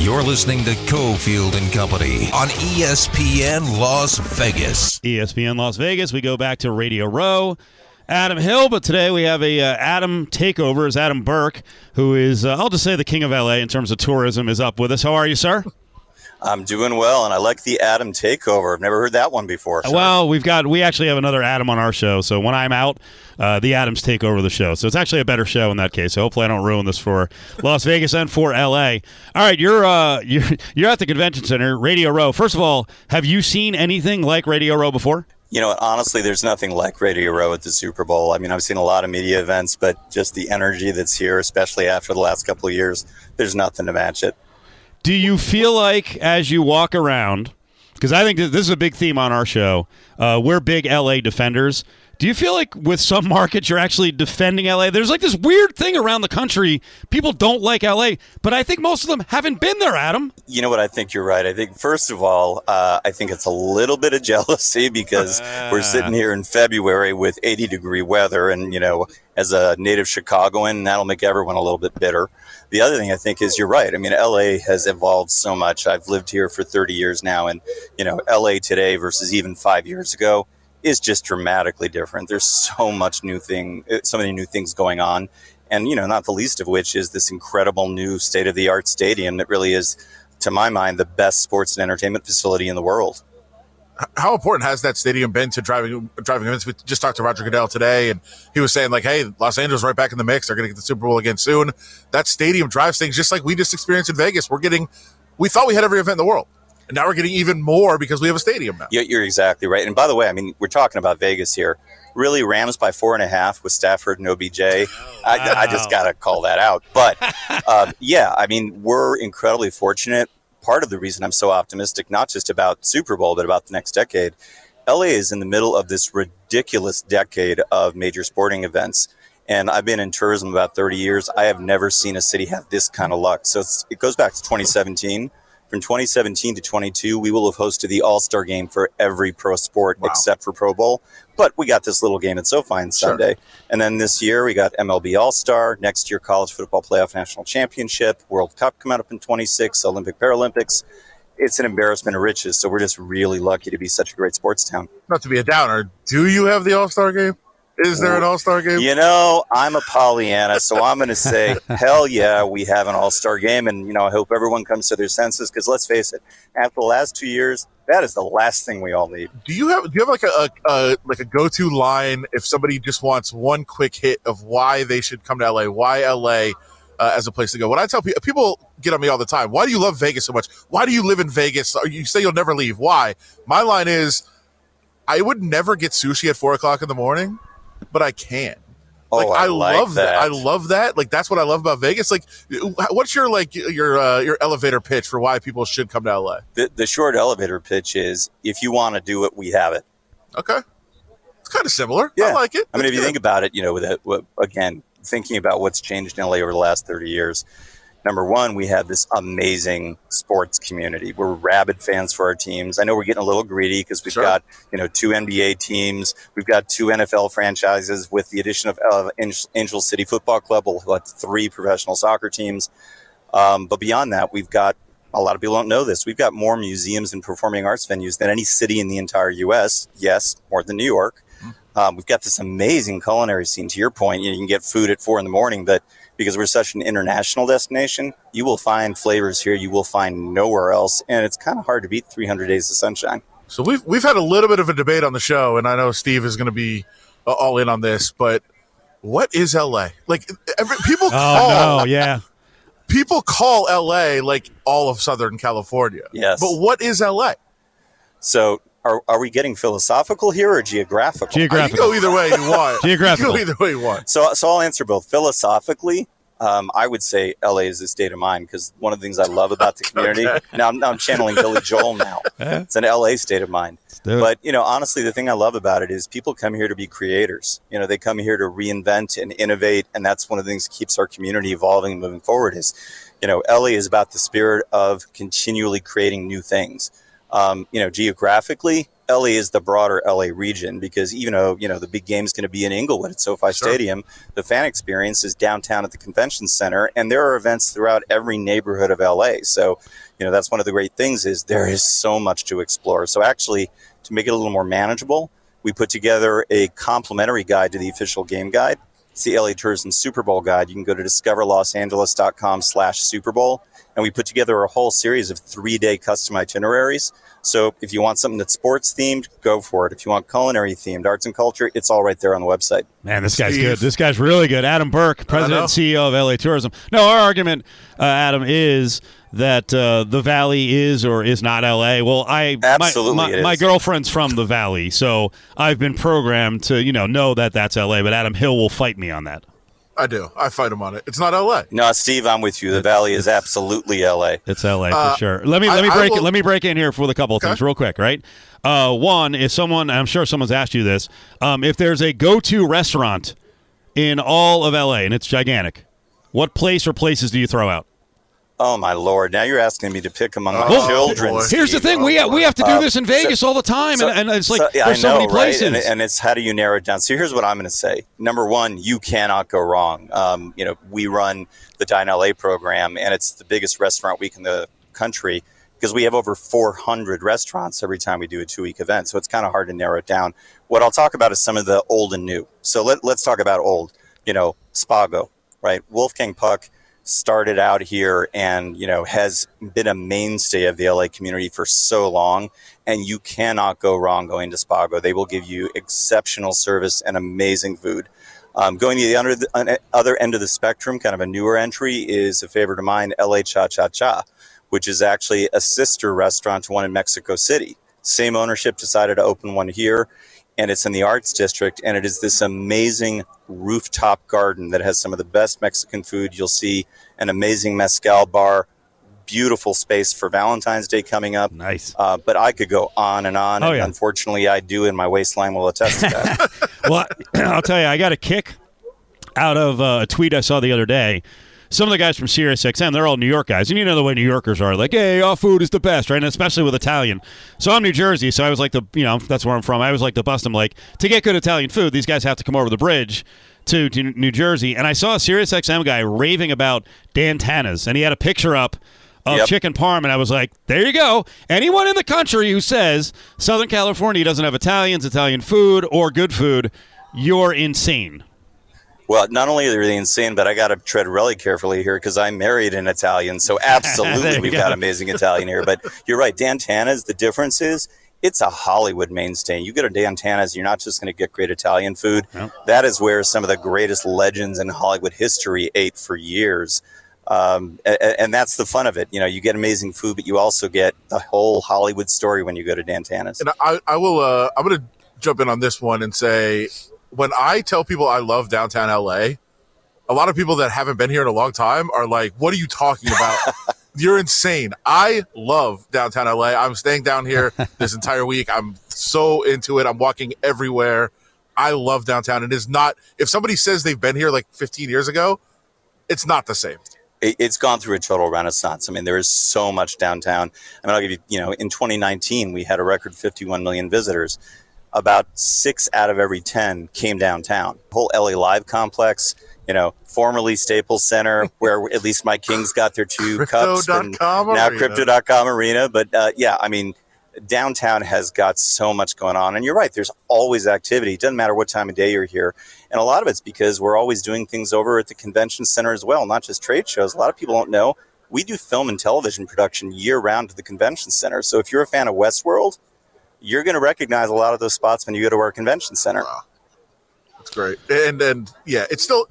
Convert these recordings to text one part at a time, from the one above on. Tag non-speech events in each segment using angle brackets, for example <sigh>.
You're listening to Cofield and Company on ESPN Las Vegas. ESPN Las Vegas. We go back to Radio Row. Adam Hill, but today we have a uh, Adam takeover. Is Adam Burke, who is uh, I'll just say the king of LA in terms of tourism, is up with us. How are you, sir? I'm doing well, and I like the Adam takeover. I've never heard that one before. sir. Well, we've got we actually have another Adam on our show. So when I'm out, uh, the Adams take over the show. So it's actually a better show in that case. So hopefully I don't ruin this for <laughs> Las Vegas and for LA. All right, you're uh, <laughs> you're you're at the convention center, Radio Row. First of all, have you seen anything like Radio Row before? you know, honestly, there's nothing like Radio Row at the Super Bowl. I mean, I've seen a lot of media events, but just the energy that's here, especially after the last couple of years, there's nothing to match it. Do you feel like as you walk around, because I think this is a big theme on our show, uh, we're big LA defenders. Do you feel like with some <laughs> markets you're actually defending LA? There's like this weird thing around the country. People don't like LA, but I think most of them haven't been there, Adam. You know what? I think you're right. I think, first of all, uh, I think it's a little bit of <laughs> jealousy because we're sitting here in February with 80 degree weather. And, you know, as a native Chicagoan, that'll make everyone a little bit bitter. The other thing I think is you're right. I mean, LA has evolved so much. I've lived here for 30 years now. And, you know, LA today versus even five years ago is just dramatically different. There's so much new thing, uh, so many new things going on. And, you know, not the least of which is this incredible new state of the art stadium that really is, to my mind, the best sports and entertainment facility in the world. How important has that stadium been to driving driving events? We just talked to Roger Goodell today, and he was saying like, "Hey, Los Angeles right back in the mix. They're going to get the Super Bowl again soon." That stadium drives things just like we just experienced in Vegas. We're getting, we thought we had every event in the world, and now we're getting even more because we have a stadium now. You- You're exactly right. And by the way, I mean, we're talking about Vegas here. Really, Rams by four and a half with Stafford and OBJ. I, I just got to call that out. But <laughs> um, yeah, I mean, we're incredibly fortunate. Part of the reason I'm so optimistic, not just about Super Bowl, but about the next decade, LA is in the middle of this ridiculous decade of major sporting events. And I've been in tourism about 30 years. I have never seen a city have this kind of luck. So it's, it goes back to 2017. From 2017 to 22, we will have hosted the All Star game for every pro sport Wow. except for Pro Bowl. But we got this little game at SoFi on Sure. Sunday. And then this year, we got MLB All Star. Next year, College Football Playoff National Championship, World Cup coming up in 26, Olympic Paralympics. It's an embarrassment of riches. So we're just really lucky to be such a great sports town. Not to be a downer, do you have the All Star game? Is there an All Star game? You know, I'm a Pollyanna, so I'm going to say, hell yeah, we have an all star game. And, you know, I hope everyone comes to their senses because let's face it, after the last two years, that is the last thing we all need. Do you have do you have like a, a, a like a go to line if somebody just wants one quick hit of why they should come to LA? Why LA? Uh, as a place to go. When I tell people, people get on me all the time. Why do you love Vegas so much? Why do you live in Vegas? You say you'll never leave. Why? My line is, I would never get sushi at four o'clock in the morning, but I can. Like Oh, I I, like love that. that. I love that. Like that's what I love about Vegas. Like, what's your like your uh, your elevator pitch for why people should come to LA? The, the short elevator pitch is if you want to do it, we have it. Okay, it's kind of similar. I like it. I mean, if you good. think about it, you know, with it, again, thinking about what's changed in LA over the last 30 years, number one, we have this amazing sports community. We're rabid fans for our teams. I know we're getting a little greedy because we've Sure. got, you know, two NBA teams. We've got two NFL franchises with the addition of uh, Angel City Football Club. We'll have three professional soccer teams. Um, but beyond that, we've got a lot of people don't know this. We've got more museums and performing arts venues than any city in the entire U.S. Yes, more than New York. Um, we've got this amazing culinary scene. To your point, you, know, you can get food at four in the morning, but because we're such an international destination, you will find flavors here you will find nowhere else, and it's kind of hard to beat 300 Days of Sunshine. So we've we've had a little bit of a debate on the show, and I know Steve is going to be uh, all in on this. But what is LA? Like every, people Oh call no, yeah. people call LA like all of Southern California. Yes. but what is LA? So, are, are we getting philosophical here or geographical? Uh, You can Geographical. go either way you want. <laughs> Geographical. You can go either way you want. So, so I'll answer both. Philosophically, um, I would say LA is a state of mind because one of the things I love about the <laughs> community. now, I'm, now I'm channeling Billy Joel now. <laughs> It's an LA state of mind. But you know, honestly, the thing I love about it is people come here to be creators. You know, they come here to reinvent and innovate, and that's one of the things that keeps our community evolving and moving forward. Is you know, LA is about the spirit of continually creating new things. Um, you know, geographically, LA is the broader LA region because even though you know the big game is going to be in Inglewood at SoFi Sure. Stadium, the fan experience is downtown at the convention center, and there are events throughout every neighborhood of LA. So, you know that's one of the great things is there is so much to explore. So actually, to make it a little more manageable, we put together a complimentary guide to the official game guide. It's the LA Tourism Super Bowl guide. You can go to discoverlosangeles.com slash Super Bowl. And we put together a whole series of three day custom itineraries. So if you want something that's sports themed, go for it. If you want culinary themed, arts and culture, it's all right there on the website. Man, this guy's Steve. good. This guy's really good. Adam Burke, president and CEO of LA Tourism. No, our argument, uh, Adam, is that uh, the Valley is or is not LA. Well, I Absolutely my, my, it my girlfriend's from the Valley, so I've been programmed to you know know that that's LA. But Adam Hill will fight me on that. I do. I fight him on it. It's not LA. No, Steve, I'm with you. The Valley is absolutely LA. It's LA Uh, for sure. Let me let me I break it. will- Let me break in here with a couple of Okay. things real quick, right? Uh, one, if someone, I'm sure someone's asked you this, um, if there's a go-to restaurant in all of LA and it's gigantic, what place or places do you throw out? Oh my lord! Now you're asking me to pick among my Oh, children. Here's the thing: we we have to do Uh, this in Vegas all the time, So- and, and it's like so- yeah, there's I so know, many right? places. And, and it's how do you narrow it down? So here's what I'm going to say. Number one, you cannot go wrong. Um, you know, we run the Dine LA program, and it's the biggest restaurant week in the country because we have over 400 restaurants every time we do a two week event. So it's kind of hard to narrow it down. What I'll talk about is some of the old and new. So let, let's talk about old. You know, Spago, right? Wolfgang Puck started out here and you know has been a mainstay of the LA community for so long and you cannot go wrong going to Spago. They will give you exceptional service and amazing food. Um, going to the the other end of the spectrum, kind of a newer entry, is a favorite of mine, LA Cha Cha Cha, which is actually a sister restaurant to one in Mexico City. Same ownership decided to open one here, and it's in the Arts District, and it is this amazing rooftop garden that has some of the best Mexican food you'll see, an amazing mezcal bar, beautiful space for Valentine's Day coming up. nice. Uh, but I could go on and on. Oh, and yeah. Unfortunately, I do, and my waistline will attest to that. <laughs> well, <clears throat> I'll tell you, I got a kick out of uh, a tweet I saw the other day. Some of the guys from SiriusXM, they're all New York guys, and you know the way New Yorkers are, like, "Hey, our food is the best," right? And especially with Italian. So I'm New Jersey, so I was like the, you know, that's where I'm from. I was like the bust them, like, to get good Italian food, these guys have to come over the bridge to, to New Jersey. And I saw a SiriusXM guy raving about Dan Tana's, and he had a picture up of Yep. chicken parm, and I was like, there you go. Anyone in the country who says Southern California doesn't have Italians, Italian food, or good food, you're insane. Well, not only are they insane, but I got to tread really carefully here because I married an Italian. So <laughs> absolutely, we've go. got amazing Italian here. But you're right, Dan Tana's. The difference is it's a Hollywood mainstay. You go to Dan Tana's, you're not just going to get great Italian food. Yep. That is where some of the greatest legends in Hollywood history ate for years. Um, a- a- and that's the fun of it. You know, you get amazing food, but you also get the whole Hollywood story when you go to Dan Tana's. And I, I will. Uh, I'm going to jump in on this one and say, when I tell people I love downtown LA, a lot of people that haven't been here in a long time are like, "What are you talking about? <laughs> You're insane." I love downtown LA. I'm staying down here this entire week. I'm so into it. I'm walking everywhere. I love downtown. It is not. If somebody says they've been here like 15 years ago, it's not the same. it, it's gone through a total renaissance. I mean, there is so much downtown. I mean, I'll give you, you know, in 2019, we had a record 51 million visitors. About six out of every 10 came downtown. Whole LA Live complex, you know, formerly Staples Center, <laughs> where at least my Kings got their two cups. and now arena. Crypto.com Arena. But uh, yeah, I mean, downtown has got so much going on. And you're right, there's always activity. It doesn't matter what time of day you're here. And a lot of it's because we're always doing things over at the convention center as well, not just trade shows. A lot of people don't know we do film and television production year round at the convention center. So if you're a fan of Westworld, you're going to recognize a lot of those spots when you go to our convention center. Wow. That's great. And and yeah, it's still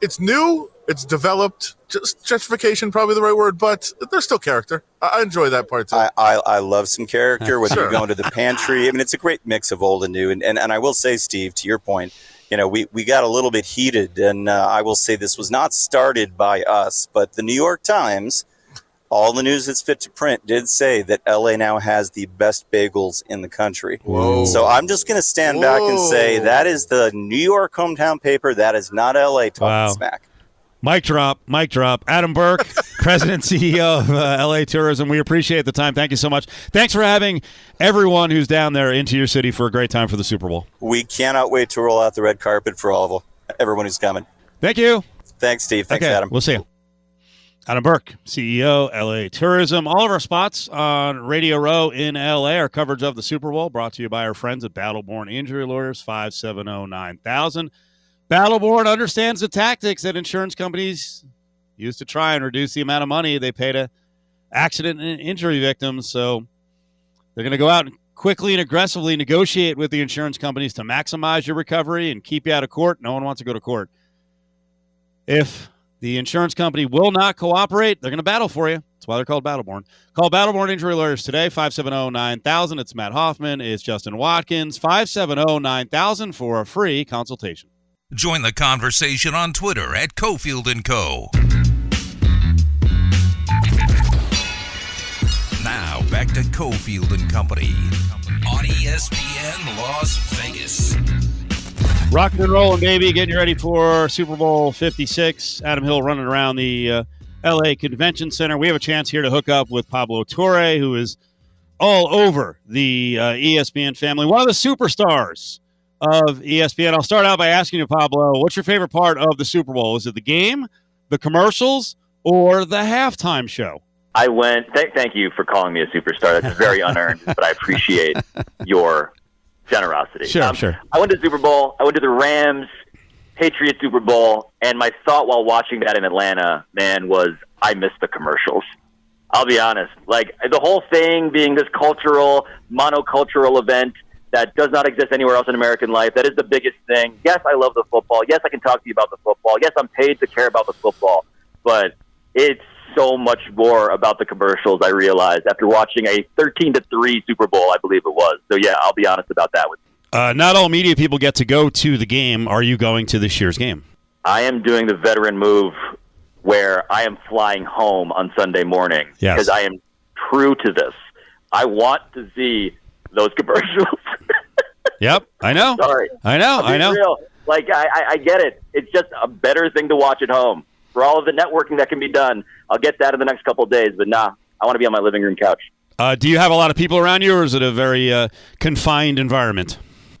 it's new, it's developed. Just gentrification probably the right word, but there's still character. I, I enjoy that part too. I, I, I love some character, <laughs> whether Sure. you're going to the pantry. I mean, it's a great mix of old and new. And, and, and I will say, Steve, to your point, you know, we, we got a little bit heated. And uh, I will say this was not started by us, but the New York Times, all the news that's fit to print, did say that LA now has the best bagels in the country. Whoa. So I'm just going to stand back and say that is the New York hometown paper. That is not LA talking Wow. smack. Mic drop, mic drop. Adam Burke, <laughs> President CEO of uh, LA Tourism. We appreciate the time. Thank you so much. Thanks for having everyone who's down there into your city for a great time for the Super Bowl. We cannot wait to roll out the red carpet for all of them, everyone who's coming. Thank you. Thanks, Steve. Thanks, okay, Adam. We'll see you. Adam Burke, CEO, LA Tourism. All of our spots on Radio Row in LA are coverage of the Super Bowl brought to you by our friends at Battleborn Injury Lawyers, 570 9000. Battleborn understands the tactics that insurance companies use to try and reduce the amount of money they pay to accident and injury victims. So they're going to go out and quickly and aggressively negotiate with the insurance companies to maximize your recovery and keep you out of court. No one wants to go to court. If the insurance company will not cooperate, they're going to battle for you. That's why they're called Battleborn. Call Battleborn Injury Lawyers today, 570 9000. It's Matt Hoffman. It's Justin Watkins, 570 9000 for a free consultation. Join the conversation on Twitter at Cofield and Co. Now back to Cofield and Company on ESPN Las Vegas. Rocking and rolling, baby. Getting ready for Super Bowl 56. Adam Hill running around the uh, LA Convention Center. We have a chance here to hook up with Pablo Torre, who is all over the uh, ESPN family, one of the superstars of ESPN. I'll start out by asking you, Pablo, what's your favorite part of the Super Bowl? Is it the game, the commercials, or the halftime show? I went. Th- thank you for calling me a superstar. That's very <laughs> unearned, but I appreciate your generosity. Sure, Um, sure. I went to Super Bowl. I went to the Rams Patriots Super Bowl, and my thought while watching that in Atlanta, man, was I missed the commercials. I'll be honest. Like the whole thing being this cultural, monocultural event that does not exist anywhere else in American life. That is the biggest thing. Yes, I love the football. Yes, I can talk to you about the football. Yes, I'm paid to care about the football. But it's so much more about the commercials. I realized after watching a 13 to three Super Bowl, I believe it was. So yeah, I'll be honest about that. With Uh, not all media people get to go to the game. Are you going to this year's game? I am doing the veteran move where I am flying home on Sunday morning Yes. because I am true to this. I want to see those <laughs> commercials. Yep, I know. Sorry. I know. I know. Real. Like I, I, I get it. It's just a better thing to watch at home. For all of the networking that can be done, I'll get that in the next couple of days. But nah, I want to be on my living room couch. Uh, do you have a lot of people around you, or is it a very uh, confined environment?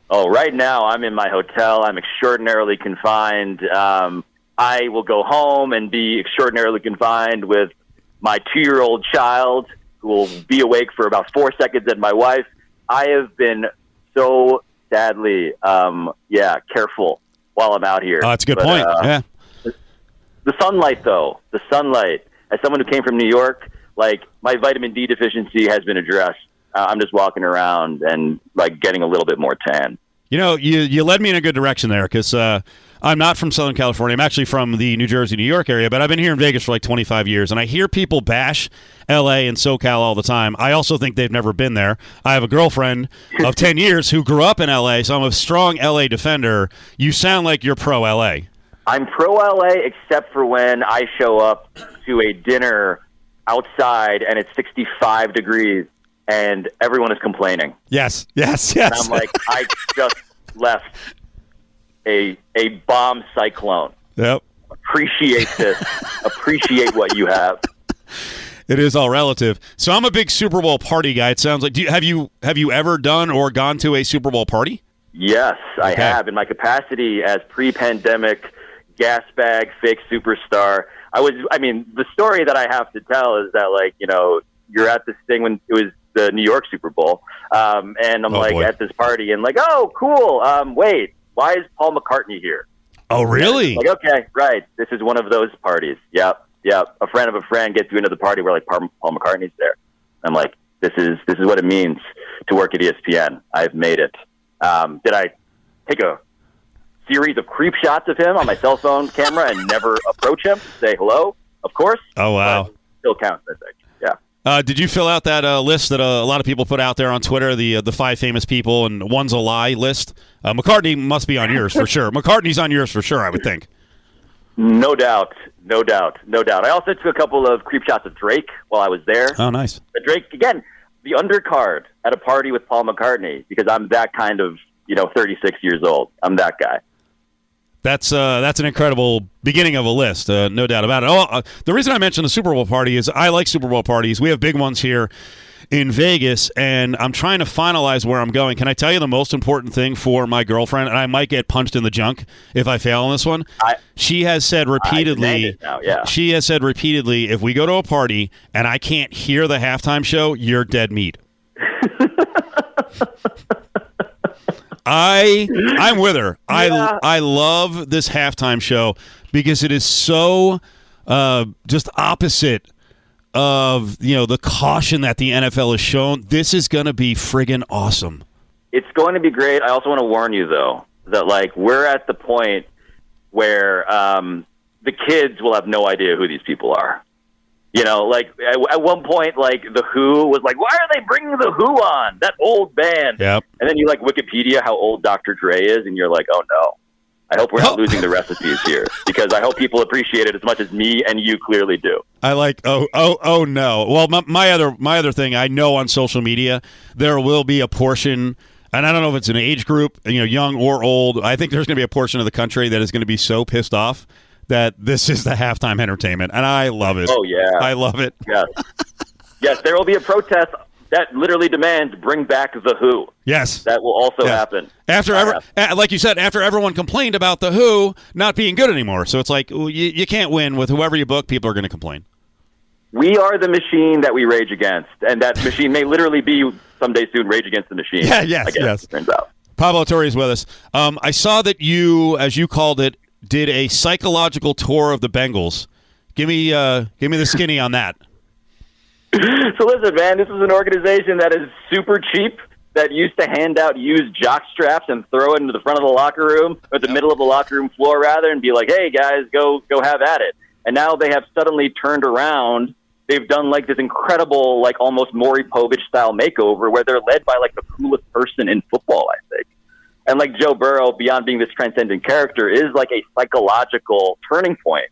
Oh, right now I'm in my hotel. I'm extraordinarily confined. Um, I will go home and be extraordinarily confined with my two-year-old child, who will be awake for about four seconds, and my wife. I have been so sadly, um, yeah, careful while I'm out here. Oh, that's a good But, point. uh, yeah. The sunlight though the sunlight as someone who came from new york like my vitamin d deficiency has been addressed uh, i'm just walking around and like getting a little bit more tan You know, you you led me in a good direction there because uh, I'm not from Southern California. I'm actually from the New Jersey, New York area, but I've been here in Vegas for like 25 years, and I hear people bash L.A. and SoCal all the time. I also think they've never been there. I have a girlfriend of <laughs> 10 years who grew up in L.A., so I'm a strong L.A. defender. You sound like you're pro L.A. i'm pro la except for when i show up to a dinner outside and it's 65 degrees and everyone is complaining Yes, yes, and yes. i'm like i just left a a bomb cyclone yep. appreciate this appreciate what you have It is all relative. So I'm a big Super Bowl party guy. It sounds like. Do you, have you have you ever done or gone to a Super Bowl party? Yes, I have. In my capacity as pre-pandemic gas bag fake superstar, I was. I mean, the story that I have to tell is that, like, you know, you're at this thing when it was the New York Super Bowl, um, and I'm Oh, like boy. at this party, and like, oh, cool. Um, wait, why is Paul McCartney here? Oh, really? Like, okay, right. This is one of those parties. Yep, yep. A friend of a friend gets you into the party where like Paul McCartney's there. I'm like, this is this is what it means to work at ESPN. I've made it. Um, did I take a series of creep shots of him on my cell phone camera and never approach him, say hello? Of course. Oh, wow. Still counts, I think. Yeah. Uh, did you fill out that uh, list that uh, a lot of people put out there on Twitter, the uh, the five famous people and one's a lie list? Uh, McCartney must be on yours for <laughs> sure. McCartney's on yours for sure, I would think. No doubt, no doubt, no doubt. I also took a couple of creep shots of Drake while I was there. Oh, nice. But Drake again, the undercard at a party with Paul McCartney because I'm that kind of you know 36 years old. I'm that guy. That's uh, that's an incredible beginning of a list, uh, no doubt about it. Oh, uh, the reason I mentioned the Super Bowl party is I like Super Bowl parties. We have big ones here in Vegas, and I'm trying to finalize where I'm going. Can I tell you the most important thing for my girlfriend? And I might get punched in the junk if I fail on this one. I- she has said repeatedly. now, yeah. She has said repeatedly, if we go to a party and I can't hear the halftime show, you're dead meat. <laughs> I I'm with her. Yeah. I I love this halftime show because it is so uh, just opposite of you know the caution that the NFL has shown. This is going to be friggin' awesome. It's going to be great. I also want to warn you though that like we're at the point where um, the kids will have no idea who these people are. You know, like at, at one point, like the Who was like, "Why are they bringing the Who on? That old band." Yep. And then you like Wikipedia how old Dr. Dre is, and you're like, "Oh no." I hope we're not Oh. losing the recipes here <laughs> because I hope people appreciate it as much as me and you clearly do. I like oh oh oh no. Well, my, my other my other thing I know on social media there will be a portion, and I don't know if it's an age group, you know, young or old. I think there's going to be a portion of the country that is going to be so pissed off that this is the halftime entertainment, and I love it. Oh yeah. I love it. Yes. yes, there will be a protest that literally demands bring back the Who. Yes. That will also Yeah. happen. After Uh, ever, uh, like you said, after everyone complained about the Who not being good anymore, so it's like well, you, you can't win with whoever you book. People are going to complain. We are the machine that we rage against, and that machine may literally be someday soon Rage Against the Machine. Yeah, yes, guess, yes. it Turns out. Pablo Torre is with us. Um, I saw that you, as you called it, did a psychological tour of the Bengals. Give me, uh, give me the skinny on that. <laughs> So listen, man, this is an organization that is super cheap. That used to hand out used jock straps and throw it into the front of the locker room, or the middle of the locker room floor, rather, and be like, "Hey guys, go go have at it." And now they have suddenly turned around. They've done like this incredible, like almost Maury Povich style makeover, where they're led by like the coolest person in football, I think. And like Joe Burrow, beyond being this transcendent character, is like a psychological turning point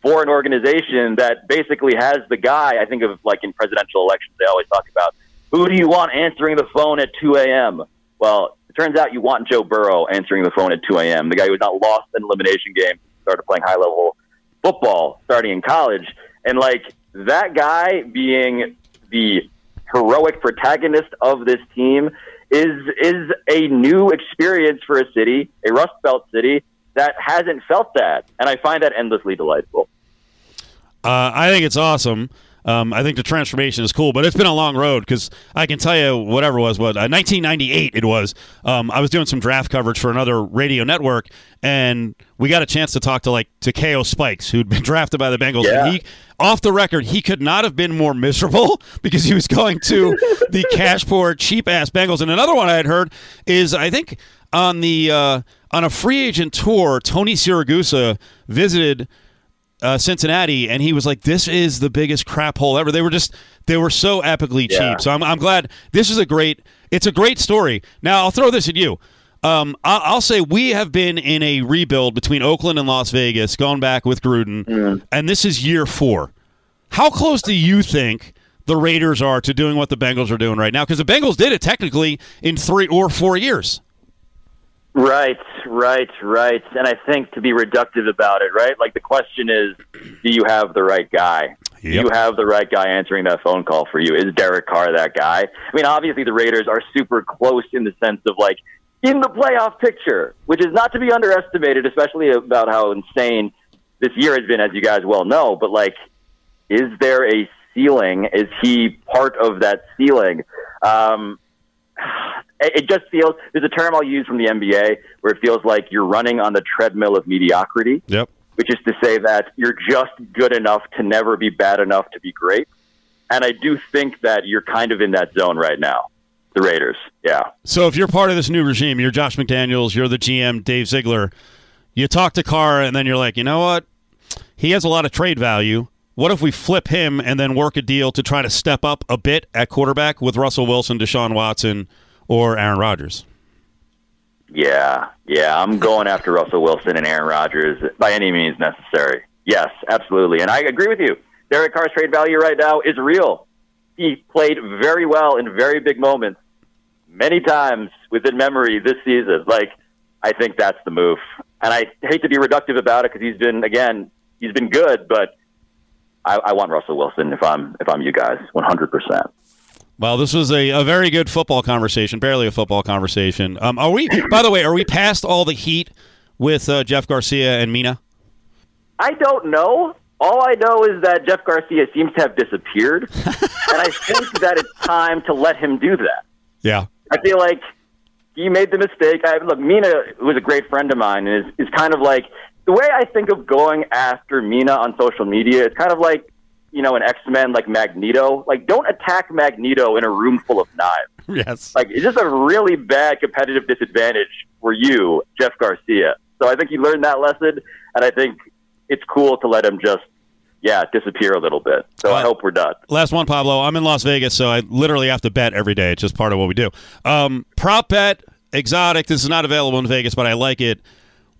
for an organization that basically has the guy. I think of like in presidential elections, they always talk about who do you want answering the phone at 2 a.m. Well, it turns out you want Joe Burrow answering the phone at 2 a.m. The guy who has not lost an elimination game, started playing high level football starting in college, and like that guy being the heroic protagonist of this team is is a new experience for a city, a Rust Belt city that hasn't felt that, and I find that endlessly delightful. Uh, I think it's awesome. Um, I think the transformation is cool, but it's been a long road because I can tell you whatever it was, what uh, 1998 it was. Um, I was doing some draft coverage for another radio network, and we got a chance to talk to like to Takeo Spikes, who'd been <laughs> drafted by the Bengals. Yeah. And he, off the record, he could not have been more miserable <laughs> because he was going to the <laughs> cash poor, cheap ass Bengals. And another one I had heard is I think on the uh, on a free agent tour, Tony Siragusa visited uh, Cincinnati, and he was like, "This is the biggest crap hole ever." They were just they were so epically Yeah. cheap. So I'm I'm glad this is a great. It's a great story. Now I'll throw this at you. Um, I'll, I'll say we have been in a rebuild between Oakland and Las Vegas, going back with Gruden, and this is year four. How close do you think the Raiders are to doing what the Bengals are doing right now? Because the Bengals did it technically in three or four years. Right, right, right. And I think to be reductive about it, right? Like the question is, do you have the right guy? Do you have the right guy answering that phone call for you? Is Derek Carr that guy? I mean, obviously the Raiders are super close in the sense of like in the playoff picture, which is not to be underestimated, especially about how insane this year has been, as you guys well know. But like, is there a ceiling? Is he part of that ceiling? Um, it just feels there's a term I'll use from the NBA where it feels like you're running on the treadmill of mediocrity, Yep. which is to say that you're just good enough to never be bad enough to be great. And I do think that you're kind of in that zone right now. The Raiders, yeah. So if you're part of this new regime, you're Josh McDaniels, you're the GM, Dave Ziegler. You talk to Carr, and then you're like, you know what? He has a lot of trade value. What if we flip him and then work a deal to try to step up a bit at quarterback with Russell Wilson, Deshaun Watson, or Aaron Rodgers? Yeah, yeah, I'm going after Russell Wilson and Aaron Rodgers by any means necessary. Yes, absolutely. And I agree with you. Derek Carr's trade value right now is real. He played very well in very big moments, many times within memory this season. Like, I think that's the move. And I hate to be reductive about it because he's been again he's been good, but I, I want Russell Wilson if I'm if I'm you guys, 100. percent Well, this was a, a very good football conversation, barely a football conversation. Um, are we? By the way, are we past all the heat with uh, Jeff Garcia and Mina? I don't know. All I know is that Jeff Garcia seems to have disappeared, and I think <laughs> that it's time to let him do that. Yeah. I feel like he made the mistake. I, look, Mina was a great friend of mine, and is is kind of like the way I think of going after Mina on social media. It's kind of like you know an X Men like Magneto. Like, don't attack Magneto in a room full of knives. <laughs> Yes. Like, it's just a really bad competitive disadvantage for you, Jeff Garcia. So I think he learned that lesson, and I think it's cool to let him just, yeah, disappear a little bit. So I hope we're done. Last one, Pablo. I'm in Las Vegas, so I literally have to bet every day. It's just part of what we do. Um, prop bet, exotic. This is not available in Vegas, but I like it.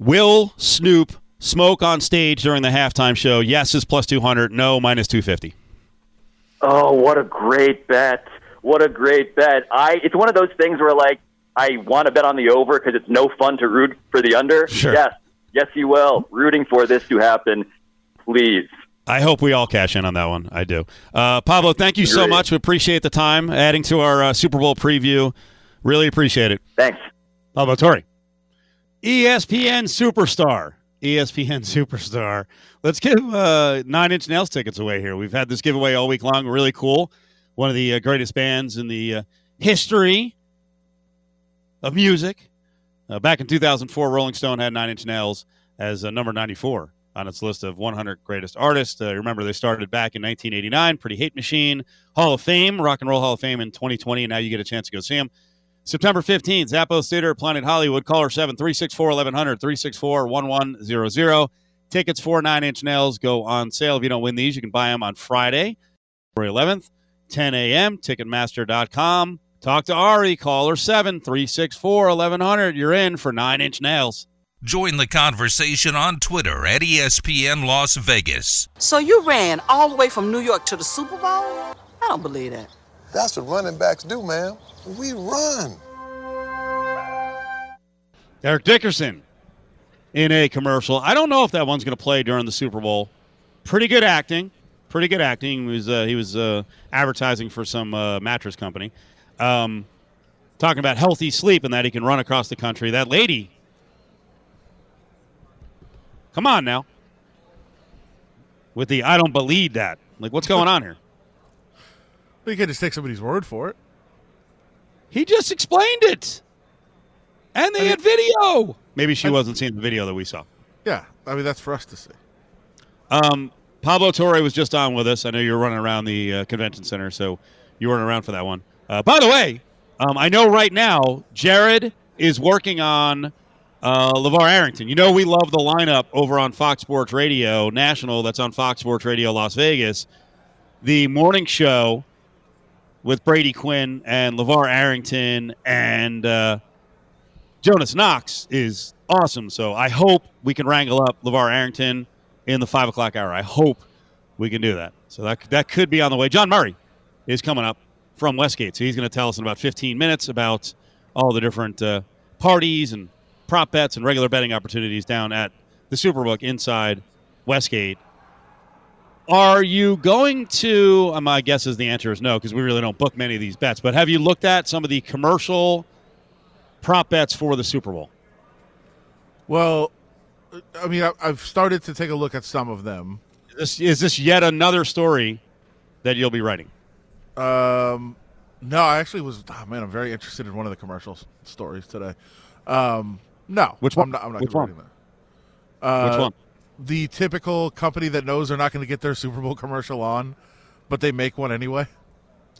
Will Snoop smoke on stage during the halftime show? Yes is plus 200. No, minus 250. Oh, what a great bet! What a great bet! I it's one of those things where like I want to bet on the over because it's no fun to root for the under. Sure. Yes, yes, you will. Rooting for this to happen, please. I hope we all cash in on that one. I do. Uh, Pablo, thank you so much. We appreciate the time adding to our uh, Super Bowl preview. Really appreciate it. Thanks. Pablo Torre. ESPN Superstar. ESPN <laughs> Superstar. Let's give uh, Nine Inch Nails tickets away here. We've had this giveaway all week long. Really cool. One of the uh, greatest bands in the uh, history of music. Uh, back in 2004, Rolling Stone had Nine Inch Nails as uh, number 94 on its list of 100 greatest artists. Uh, remember, they started back in 1989. Pretty Hate Machine, Hall of Fame, Rock and Roll Hall of Fame in 2020, and now you get a chance to go see them. September 15th, Zappos Theater, Planet Hollywood. Caller 7 364 1100 364 1100. Tickets for Nine Inch Nails go on sale. If you don't win these, you can buy them on Friday, February 11th, 10 a.m. Ticketmaster.com. Talk to Ari, caller 7 364 1100. You're in for Nine Inch Nails. Join the conversation on Twitter at ESPN Las Vegas. So you ran all the way from New York to the Super Bowl? I don't believe that. That's what running backs do, man. We run. Eric Dickerson in a commercial. I don't know if that one's going to play during the Super Bowl. Pretty good acting. Pretty good acting. He was uh, he was uh, advertising for some uh, mattress company, um, talking about healthy sleep and that he can run across the country. That lady. Come on now. With the I don't believe that. Like what's going on here? You can just take somebody's word for it. He just explained it. And they I mean- had video. Maybe she I- wasn't seeing the video that we saw. Yeah, I mean that's for us to see. Um, Pablo Torre was just on with us. I know you were running around the uh, convention center, so you weren't around for that one. Uh, by the way, um, I know right now Jared is working on uh, LeVar Arrington. You know we love the lineup over on Fox Sports Radio National. That's on Fox Sports Radio Las Vegas. The morning show with Brady Quinn and LeVar Arrington and uh, Jonas Knox is awesome. So I hope we can wrangle up LeVar Arrington in the five o'clock hour. I hope we can do that. So that that could be on the way. John Murray is coming up from Westgate, so he's going to tell us in about 15 minutes about all the different uh, parties and prop bets and regular betting opportunities down at the Superbook inside Westgate. Are you going to? Uh, my guess is the answer is no, because we really don't book many of these bets. But have you looked at some of the commercial prop bets for the Super Bowl? Well, I mean, I've started to take a look at some of them. Is this, is this yet another story that you'll be writing? Um, no, I actually was. Oh, man, I'm very interested in one of the commercial s- stories today. Um, no, Which one? I'm not. I'm not Which one? that. Uh, Which one? The typical company that knows they're not going to get their Super Bowl commercial on, but they make one anyway,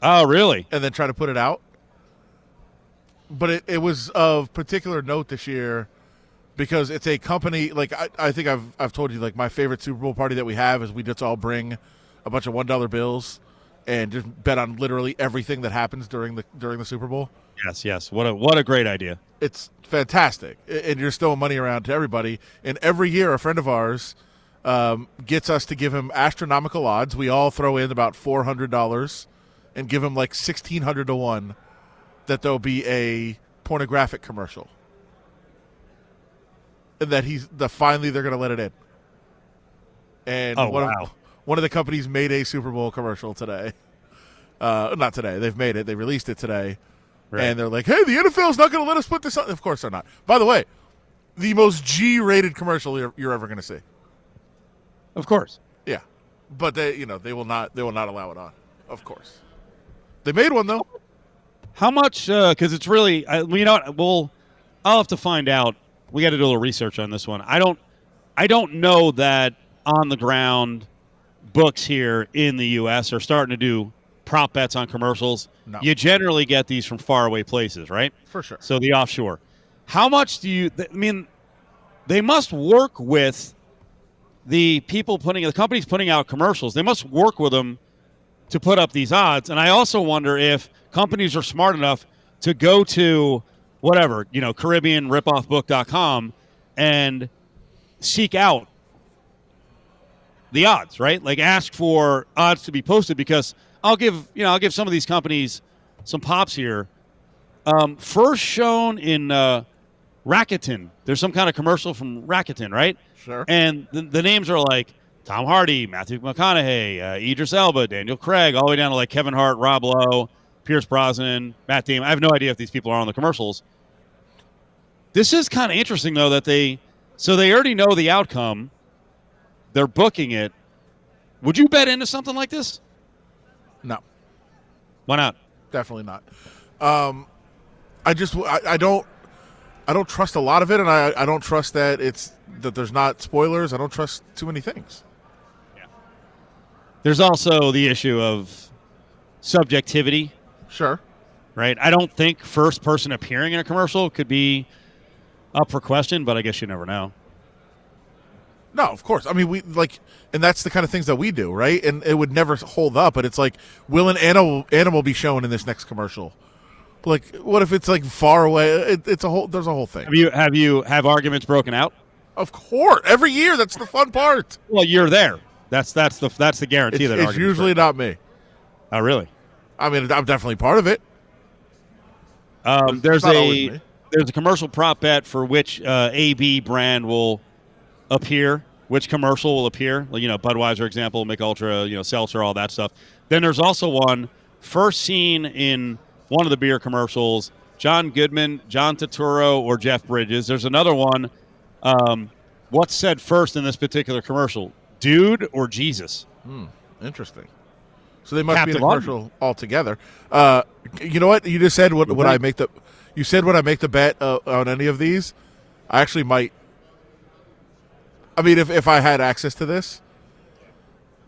Oh, really? and then try to put it out. But it, it was of particular note this year because it's a company like I, I think I've I've told you like my favorite Super Bowl party that we have is we just all bring a bunch of one dollar bills and just bet on literally everything that happens during the during the Super Bowl. Yes, yes. What a what a great idea. It's fantastic, and you're throwing money around to everybody. And every year, a friend of ours um, gets us to give him astronomical odds. We all throw in about four hundred dollars and give him like sixteen hundred to one that there'll be a pornographic commercial. and that he's the finally they're going to let it in. And Oh, one wow. of one of the companies made a Super Bowl commercial today. Uh, not today. They've made it. They released it today, Right. and they're like, "Hey, the NFL's not going to let us put this on." Of course they're not. By the way, the most G-rated commercial you're, you're ever going to see. Of course. Yeah, but they, you know, they will not. They will not allow it on. Of course, they made one though. How much? Uh, because it's really, I, you know, what, we'll. I'll have to find out. We got to do a little research on this one. I don't. I don't know that on the ground books here in the U.S. are starting to do prop bets on commercials. No. You generally get these from faraway places, right? For sure. So the offshore. How much do you? I mean, they must work with the people putting the companies putting out commercials. They must work with them to put up these odds. And I also wonder if companies are smart enough to go to whatever you know Caribbean ripoffbook.com and seek out the odds, right? Like ask for odds to be posted because I'll give you know I'll give some of these companies some pops here. Um, first shown in uh, Rakuten. There's some kind of commercial from Rakuten, right? Sure. And the, the names are like Tom Hardy, Matthew McConaughey, uh, Idris Elba, Daniel Craig, all the way down to like Kevin Hart, Rob Lowe, Pierce Brosnan, Matt Damon. I have no idea if these people are on the commercials. This is kind of interesting though that they so they already know the outcome. They're booking it. Would you bet into something like this? No. Why not? definitely not. Um, I just I, I don't I don't trust a lot of it, and I I don't trust that it's that there's not spoilers. I don't trust too many things. There's also the issue of subjectivity, Sure. right? I don't think first person appearing in a commercial could be up for question, but I guess you never know. No, of course. I mean, we like, and that's the kind of things that we do, right? And it would never hold up. But it's like, will an animal animal be shown in this next commercial? Like, what if it's like far away? It, it's a whole. There's a whole thing. Have you have you have arguments broken out? Of course, every year. That's the fun part. Well, you're there. That's that's the that's the guarantee It's, that it's usually not me. Oh, really? I mean, I'm definitely part of it. Um, there's a there's a commercial prop bet for which uh, AB brand will appear, which commercial will appear. You know, Budweiser example, Mich Ultra, you know, Seltzer, all that stuff. Then there's also one first seen in one of the beer commercials. John Goodman, John Turturro, or Jeff Bridges. There's another one. Um, what's said first in this particular commercial? Dude or Jesus? Interesting. So they must be in a Captain Martin. commercial altogether. Uh, you know what? You just said what would I make the? You said would I make the bet uh, on any of these? I actually might. I mean, if if I had access to this,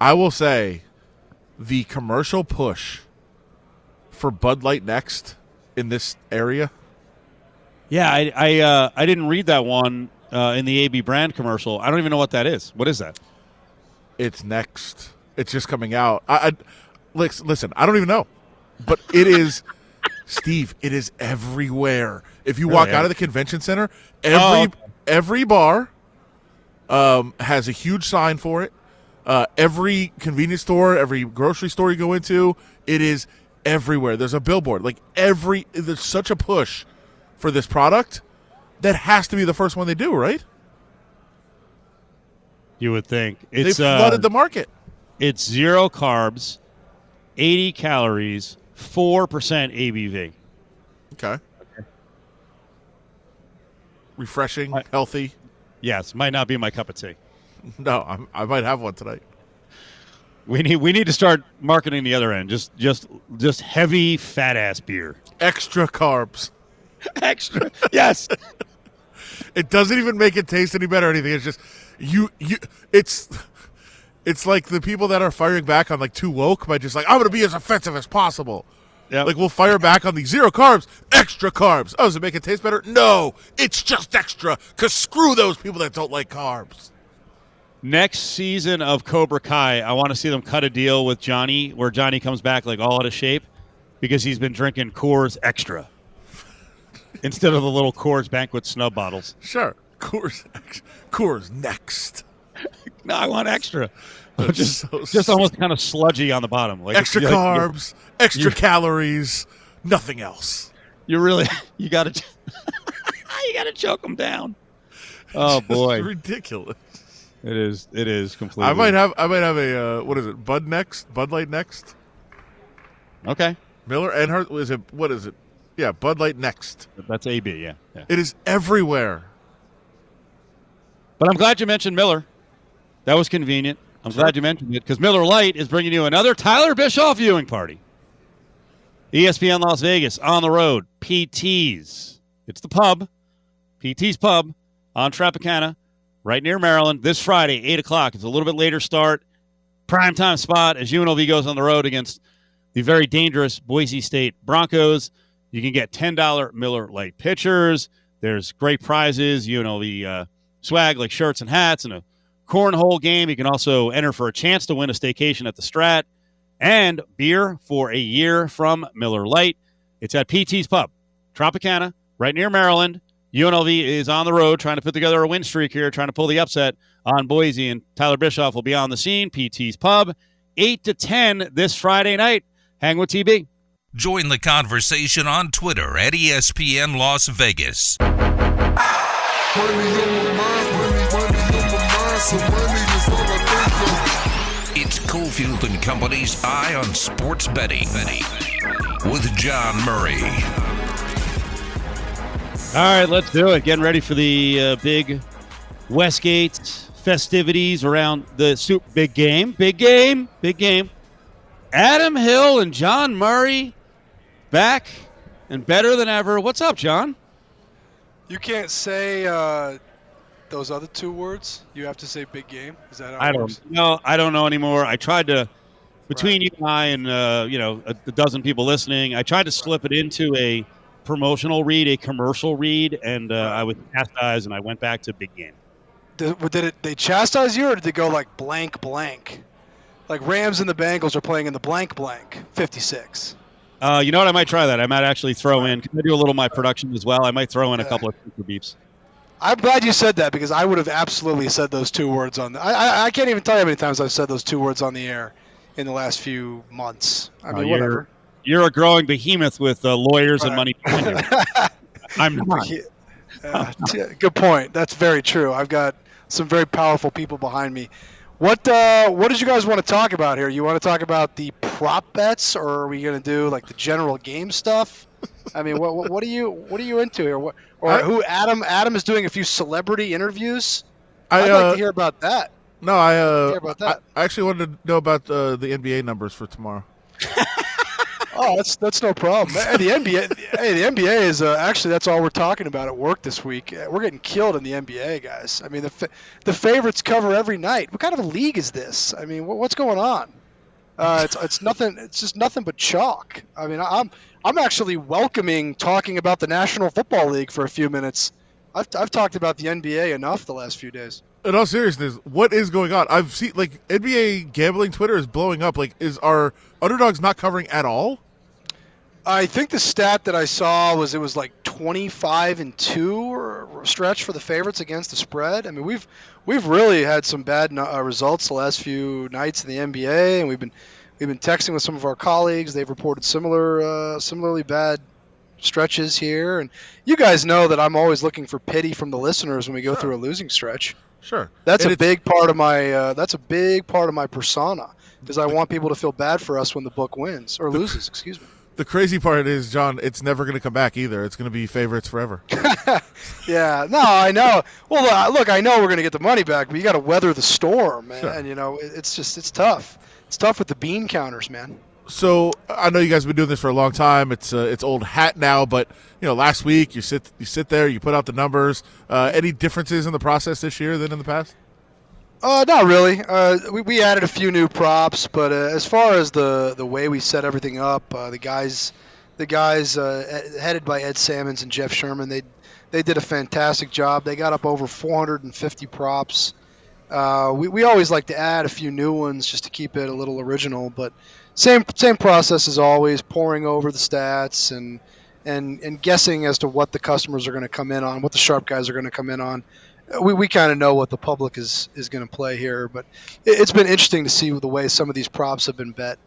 I will say, the commercial push for Bud Light Next in this area. Yeah, I I, uh, I didn't read that one uh, in the AB brand commercial. I don't even know what that is. What is that? It's next. It's just coming out. I, I listen. I don't even know, but it is. <laughs> Steve, it is everywhere. If you walk yeah. out of the convention center, every Oh, every bar um, has a huge sign for it. Uh, every convenience store, every grocery store you go into, it is everywhere. There's a billboard. Like every, there's such a push for this product that has to be the first one they do, right? You would think it's they uh, flooded the market. it's zero carbs, eighty calories, four percent ABV. Okay. Refreshing, I- healthy. Yes, might not be my cup of tea. <laughs> No, I'm, I might have one tonight. We need we need to start marketing the other end. Just just just heavy fat ass beer. Extra carbs. <laughs> Extra. yes. <laughs> It doesn't even make it taste any better or anything. It's just you you it's it's like the people that are firing back on like too woke by just like I'm gonna be as offensive as possible. Yep. Like we'll fire back on the zero carbs, extra carbs. Oh, does it make it taste better? No, it's just extra. Cause screw those people that don't like carbs. Next season of Cobra Kai, I want to see them cut a deal with Johnny where Johnny comes back like all out of shape because he's been drinking Coors Extra <laughs> instead of the little Coors Banquet snub bottles. Sure, Coors, Coors next. <laughs> No, I want extra. <laughs> Just so just almost kind of sludgy on the bottom. Like Extra like, carbs, extra calories, nothing else. <laughs> You really <laughs> you got to you got to choke them down. Oh boy, ridiculous. it is. It is completely. I might have. I might have a. Uh, what is it? Bud next. Bud Light next. Okay, Miller and her. Is it? What is it? Yeah, Bud Light next. that's AB. Yeah, yeah. It is everywhere. But I'm glad you mentioned Miller. That was convenient. I'm glad you mentioned it because Miller Lite is bringing you another Tyler Bischoff viewing party. ESPN Las Vegas on the road. PT's. It's the pub. PT's Pub on Tropicana, right near Maryland. This Friday, eight o'clock. It's a little bit later start. Prime time spot as UNLV goes on the road against the very dangerous Boise State Broncos. You can get $10 Miller Lite pitchers. There's great prizes, UNLV uh, swag like shirts and hats and a cornhole game. You can also enter for a chance to win a staycation at the Strat and beer for a year from Miller Lite. It's at PT's Pub, Tropicana, right near Maryland. UNLV is on the road trying to put together a win streak here, trying to pull the upset on Boise, and Tyler Bischoff will be on the scene. PT's Pub, 8 to 10 this Friday night. Hang with TB. Join the conversation on Twitter at ESPN Las Vegas. It's Cofield and Company's Eye on Sports Betting with John Murray. All right, let's do it. Getting ready for the uh, big Westgate festivities around the super big game. Big game. Big game. Adam Hill and John Murray back and better than ever. What's up, John? You can't say uh, those other two words. You have to say big game. Is that how I don't know. I don't know anymore. I tried to between you and I and uh, you know a, a dozen people listening. I tried to slip it into a promotional read, a commercial read, and uh, I was chastised, and I went back to big game. Did, did it? They chastise you, or did they go like blank blank? Like Rams and the Bengals are playing in the blank blank fifty six. Uh, you know what? I might try that. I might actually throw in. Can I do a little of my production as well? I might throw in a couple of super beeps. I'm glad you said that because I would have absolutely said those two words on. The, I, I I can't even tell you how many times I've said those two words on the air in the last few months. I Uh, mean, you're- whatever. You're a growing behemoth with uh, lawyers and money. <laughs> I'm not. Uh, good point. That's very true. I've got some very powerful people behind me. What uh, what did you guys want to talk about here? You want to talk about the prop bets, or are we going to do like the general game stuff? I mean, what, what what are you what are you into here? What, or I- who Adam Adam is doing a few celebrity interviews. I, I'd uh, like to hear about that. No, I uh, Hear about that. I I actually wanted to know about uh, the NBA numbers for tomorrow. <laughs> Oh, that's that's no problem. Hey, the NBA, <laughs> hey, the NBA is uh, actually that's all we're talking about at work this week. Uh, We're getting killed in the NBA, guys. I mean, the fa- the favorites cover every night. What kind of a league is this? I mean, wh- what's going on? Uh, it's it's nothing. It's just nothing but chalk. I mean, I'm I'm actually welcoming talking about the National Football League for a few minutes. I've I've talked about the NBA enough the last few days. In all seriousness, what is going on? I've seen like NBA gambling Twitter is blowing up. Like, is our underdogs not covering at all? I think the stat that I saw was it was like 25 and 2 or stretch for the favorites against the spread. I mean, we've we've really had some bad uh, results the last few nights in the NBA and we've been we've been texting with some of our colleagues. They've reported similar uh, similarly bad stretches here and you guys know that I'm always looking for pity from the listeners when we go Sure. through a losing stretch. Sure, That's And a big part of my uh, that's a big part of my persona because I want people to feel bad for us when the book wins or loses, excuse me. The crazy part is, John, it's never going to come back either. It's going to be favorites forever. <laughs> Yeah, no, I know. Well, look, I know we're going to get the money back, but you got to weather the storm, man. Sure. And you know, it- it's just it's tough. It's tough with the bean counters, man. So I know you guys have been doing this for a long time. It's uh, it's old hat now, but you know, last week you sit you sit there, you put out the numbers. Uh, any differences in the process this year than in the past? Uh, not really. Uh, we, we added a few new props, but uh, as far as the the way we set everything up, uh, the guys, the guys uh, headed by Ed Salmons and Jeff Sherman, they they did a fantastic job. They got up over 450 props. Uh, we, we always like to add a few new ones just to keep it a little original, but same same process as always, pouring over the stats and and and guessing as to what the customers are going to come in on, what the sharp guys are going to come in on. We, we kind of know what the public is is going to play here, but it, it's been interesting to see the way some of these props have been bet.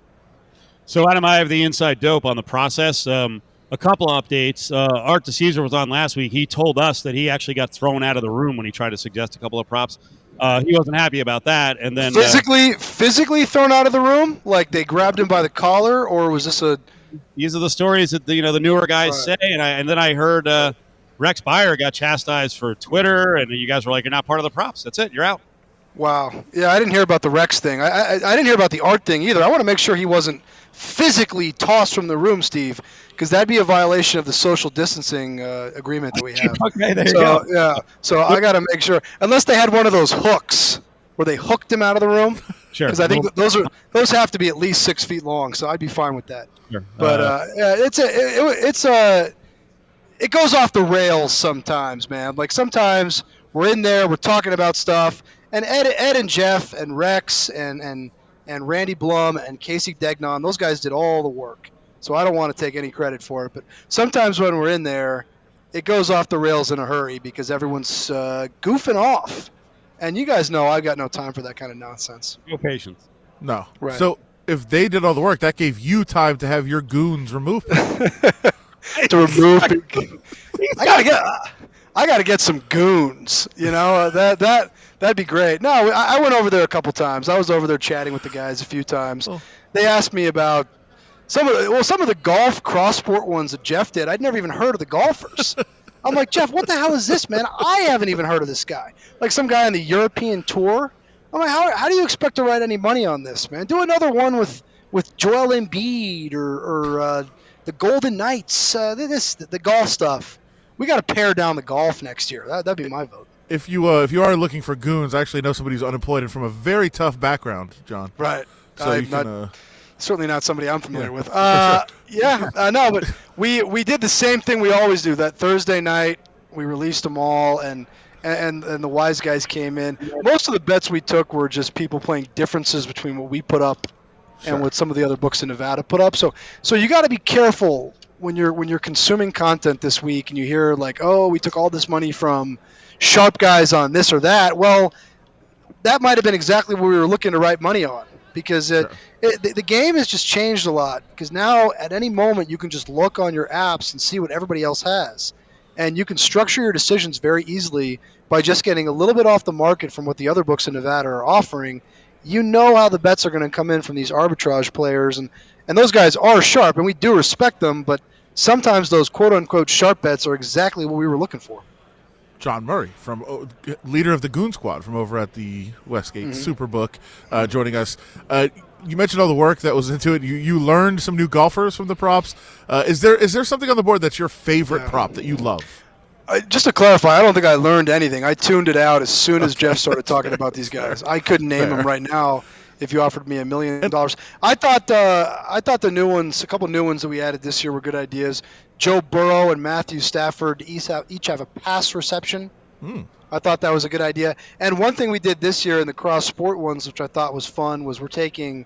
So, Adam, I have the inside dope on the process. Um, a couple updates. Uh, Art DeCesar was on last week. He told us that he actually got thrown out of the room when he tried to suggest a couple of props. Uh, he wasn't happy about that, and then uh, physically, physically thrown out of the room, like they grabbed him by the collar, or was this a? these are the stories that the, you know the newer guys Right. say, and, I, and then I heard uh, Rex Byer got chastised for Twitter, and you guys were like, "You're not part of the props. That's it. You're out." Wow. Yeah, I didn't hear about the Rex thing. I, I, I didn't hear about the art thing either. I want to make sure he wasn't physically tossed from the room, Steve, because that'd be a violation of the social distancing uh, agreement that we <laughs> have. Okay, there you so, go. Yeah. So I got to make sure, unless they had one of those hooks where they hooked him out of the room, <laughs> Sure. because I think those are those have to be at least six feet long. So I'd be fine with that. Sure. But uh, yeah, it's a it, it- it's a it goes off the rails sometimes, man. Like sometimes we're in there, we're talking about stuff, and Ed, Ed and Jeff and Rex and and and Randy Blum and Casey Degnon, those guys did all the work. So I don't want to take any credit for it, but sometimes when we're in there, it goes off the rails in a hurry because everyone's uh, goofing off. And you guys know I've got no time for that kind of nonsense. no patience. No. Right. So if they did all the work, that gave you time to have your goons removed. <laughs> <laughs> to remove. I gotta get. I gotta get some goons. You know uh, that that that'd be great. No, I, I went over there a couple times. I was over there chatting with the guys a few times. They asked me about some of the, well some of the golf cross sport ones that Jeff did. I'd never even heard of the golfers. <laughs> I'm like Jeff, what the hell is this, man? I haven't even heard of this guy. Like some guy on the European tour. I'm like, how, how do you expect to write any money on this, man? Do another one with with Joel Embiid or, or uh, the Golden Knights. Uh, this the golf stuff. We got to pare down the golf next year. That, that'd be my vote. if you uh, if you are looking for goons, I actually know somebody who's unemployed and from a very tough background, John. Right. So I'm you can. not- uh, Certainly not somebody I'm familiar Yeah, with. <laughs> Uh, yeah, uh, no, but we we did the same thing we always do. That Thursday night, we released them all, and and and the wise guys came in. Most of the bets we took were just people playing differences between what we put up and what some of the other books in Nevada put up. So so you got to be careful when you're when you're consuming content this week and you hear like, oh, we took all this money from sharp guys on this or that. Well, that might have been exactly what we were looking to write money on because it, it, the, the game has just changed a lot because now at any moment you can just look on your apps and see what everybody else has. And you can structure your decisions very easily by just getting a little bit off the market from what the other books in nevada are offering. You know how the bets are going to come in from these arbitrage players and, and those guys are sharp and we do respect them but sometimes those quote unquote sharp bets are exactly what we were looking for John Murray, from uh, leader of the Goon Squad from over at the Westgate Superbook, uh, joining us. Uh, you mentioned all the work that was into it. You you learned some new golfers from the props. Uh, is there is there something on the board that's your favorite prop that you love? Uh, just to clarify, I don't think I learned anything. I tuned it out as soon as Jeff started talking about these guys. I couldn't name Fair. them right now. If you offered me a million dollars, I thought uh, I thought the new ones, a couple new ones that we added this year, were good ideas. Joe Burrow and Matthew Stafford each have, each have a pass reception. Hmm. I thought that was a good idea. And one thing we did this year in the cross sport ones, which I thought was fun, was we're taking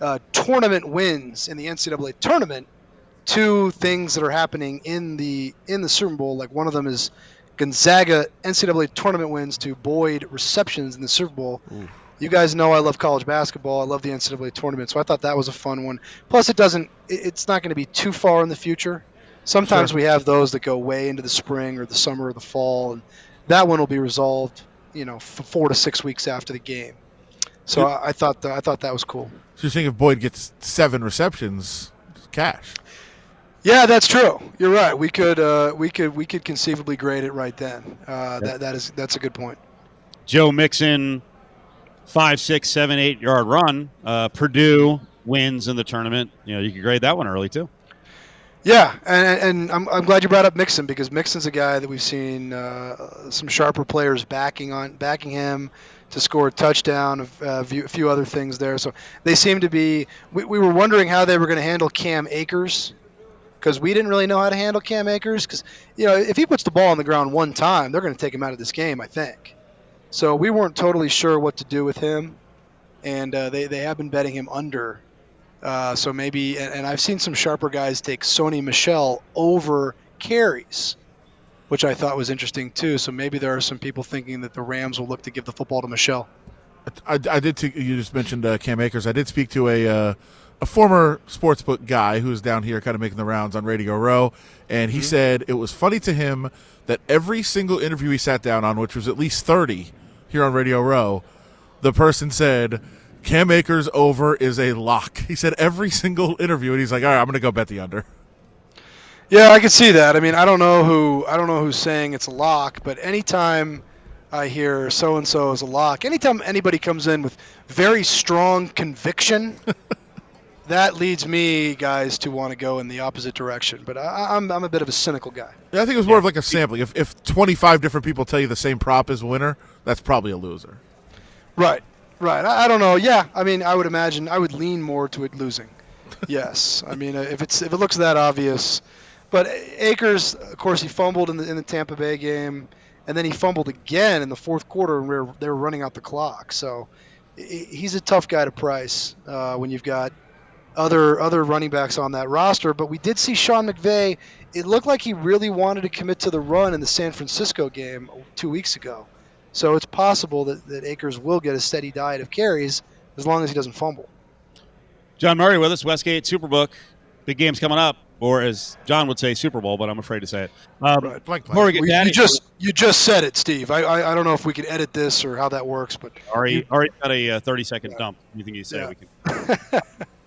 uh, tournament wins in the NCAA tournament to things that are happening in the in the Super Bowl. Like one of them is Gonzaga NCAA tournament wins to Boyd receptions in the Super Bowl. You guys know I love college basketball. I love the NCAA tournament, so I thought that was a fun one. Plus, it doesn't. It's not going to be too far in the future. Sometimes Sure. we have those that go way into the spring or the summer or the fall, and that one will be resolved, you know, f- four to six weeks after the game. So I, I thought that, I thought that was cool. So you're saying if Boyd gets seven receptions, cash. Yeah, that's true. You're right. We could uh, we could we could conceivably grade it right then. Uh, That that is that's a good point. Joe Mixon, five, six, seven, eight yard run. Uh, Purdue wins in the tournament. You know, you could grade that one early too. Yeah, and, and I'm, I'm glad you brought up Mixon because Mixon's a guy that we've seen uh, some sharper players backing on backing him to score a touchdown, a, a few other things there. So they seem to be. We, we were wondering how they were going to handle Cam Akers because we didn't really know how to handle Cam Akers because you know if he puts the ball on the ground one time, they're going to take him out of this game. I think. So we weren't totally sure what to do with him, and uh, they they have been betting him under. Uh, so maybe, and, and I've seen some sharper guys take Sony Michel over carries, which I thought was interesting too. So maybe there are some people thinking that the Rams will look to give the football to Michel. I, I did. T- you just mentioned uh, Cam Akers. I did speak to a uh, a former sportsbook guy who's down here kind of making the rounds on Radio Row, and he said it was funny to him that every single interview he sat down on, which was at least 30 here on Radio Row, the person said, Cam Akers over is a lock. He said every single interview, and he's like, all right, I'm going to go bet the under. Yeah, I can see that. I mean, I don't know who I don't know who's saying it's a lock, but anytime I hear so and so is a lock, anytime anybody comes in with very strong conviction, <laughs> that leads me guys to want to go in the opposite direction. But I, I'm I'm a bit of a cynical guy. Yeah, I think it was more of like a sampling. If, if 25 different people tell you the same prop is winner, that's probably a loser. Right, right. I, I don't know. Yeah, I mean, I would imagine I would lean more to it losing. <laughs> yes, I mean, uh, if it's if it looks that obvious. But Akers, of course, he fumbled in the in the Tampa Bay game, and then he fumbled again in the fourth quarter, and we were, they were running out the clock. So he's a tough guy to price uh, when you've got other other running backs on that roster. But we did see Sean McVay. It looked like he really wanted to commit to the run in the San Francisco game two weeks ago. So it's possible that, that Akers will get a steady diet of carries as long as he doesn't fumble. John Murray with us, Westgate Superbook. Big game's coming up, or as John would say, Super Bowl, but I'm afraid to say it. Um, Blank, blank. Before we get Well, you just you just said it, Steve. I, I I don't know if we can edit this or how that works, but Ari, Ari got a uh, 30 second dump. Anything you say, Yeah. we can. <laughs>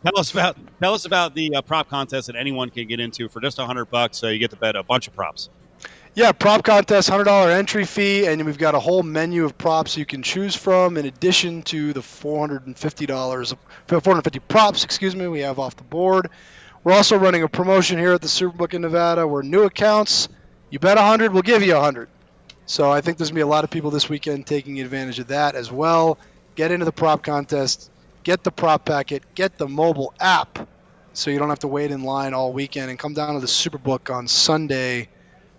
tell us about tell us about the uh, prop contest that anyone can get into for just 100 bucks. Uh, you get to bet a bunch of props. Yeah, prop contest, hundred dollar entry fee, and we've got a whole menu of props you can choose from. In addition to the four hundred and fifty dollars, four hundred fifty props, excuse me, we have off the board. We're also running a promotion here at the Superbook in Nevada where new accounts, you bet hundred, we'll give you hundred. So I think there's gonna be a lot of people this weekend taking advantage of that as well. Get into the prop contest, get the prop packet, get the mobile app, so you don't have to wait in line all weekend, and come down to the Superbook on Sunday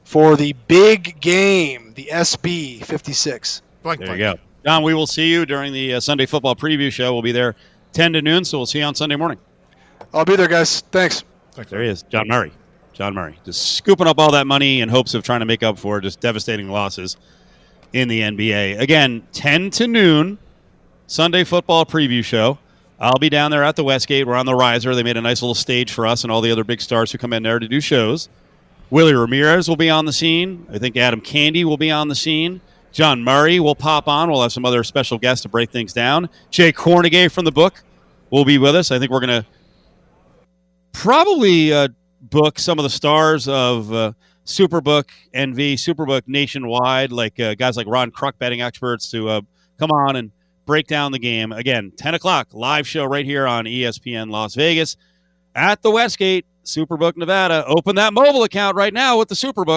for the big game, the SB 56. Blank, There blank. you go. John, we will see you during the uh, Sunday football preview show. We'll be there 10 to noon, so we'll see you on Sunday morning. I'll be there, guys. Thanks. There he is, John Murray. John Murray, just scooping up all that money in hopes of trying to make up for just devastating losses in the NBA. Again, 10 to noon, Sunday football preview show. I'll be down there at the Westgate. We're on the riser. They made a nice little stage for us and all the other big stars who come in there to do shows. Willie Ramirez will be on the scene. I think Adam Candee will be on the scene. John Murray will pop on. We'll have some other special guests to break things down. Jay Kornegay from the book will be with us. I think we're going to probably uh, book some of the stars of uh, Superbook NV, Superbook nationwide, like uh, guys like Ron Kruk, betting experts, to uh, come on and break down the game. Again, 10 o'clock, live show right here on ESPN Las Vegas at the Westgate, Superbook Nevada. Open that mobile account right now with the Superbook.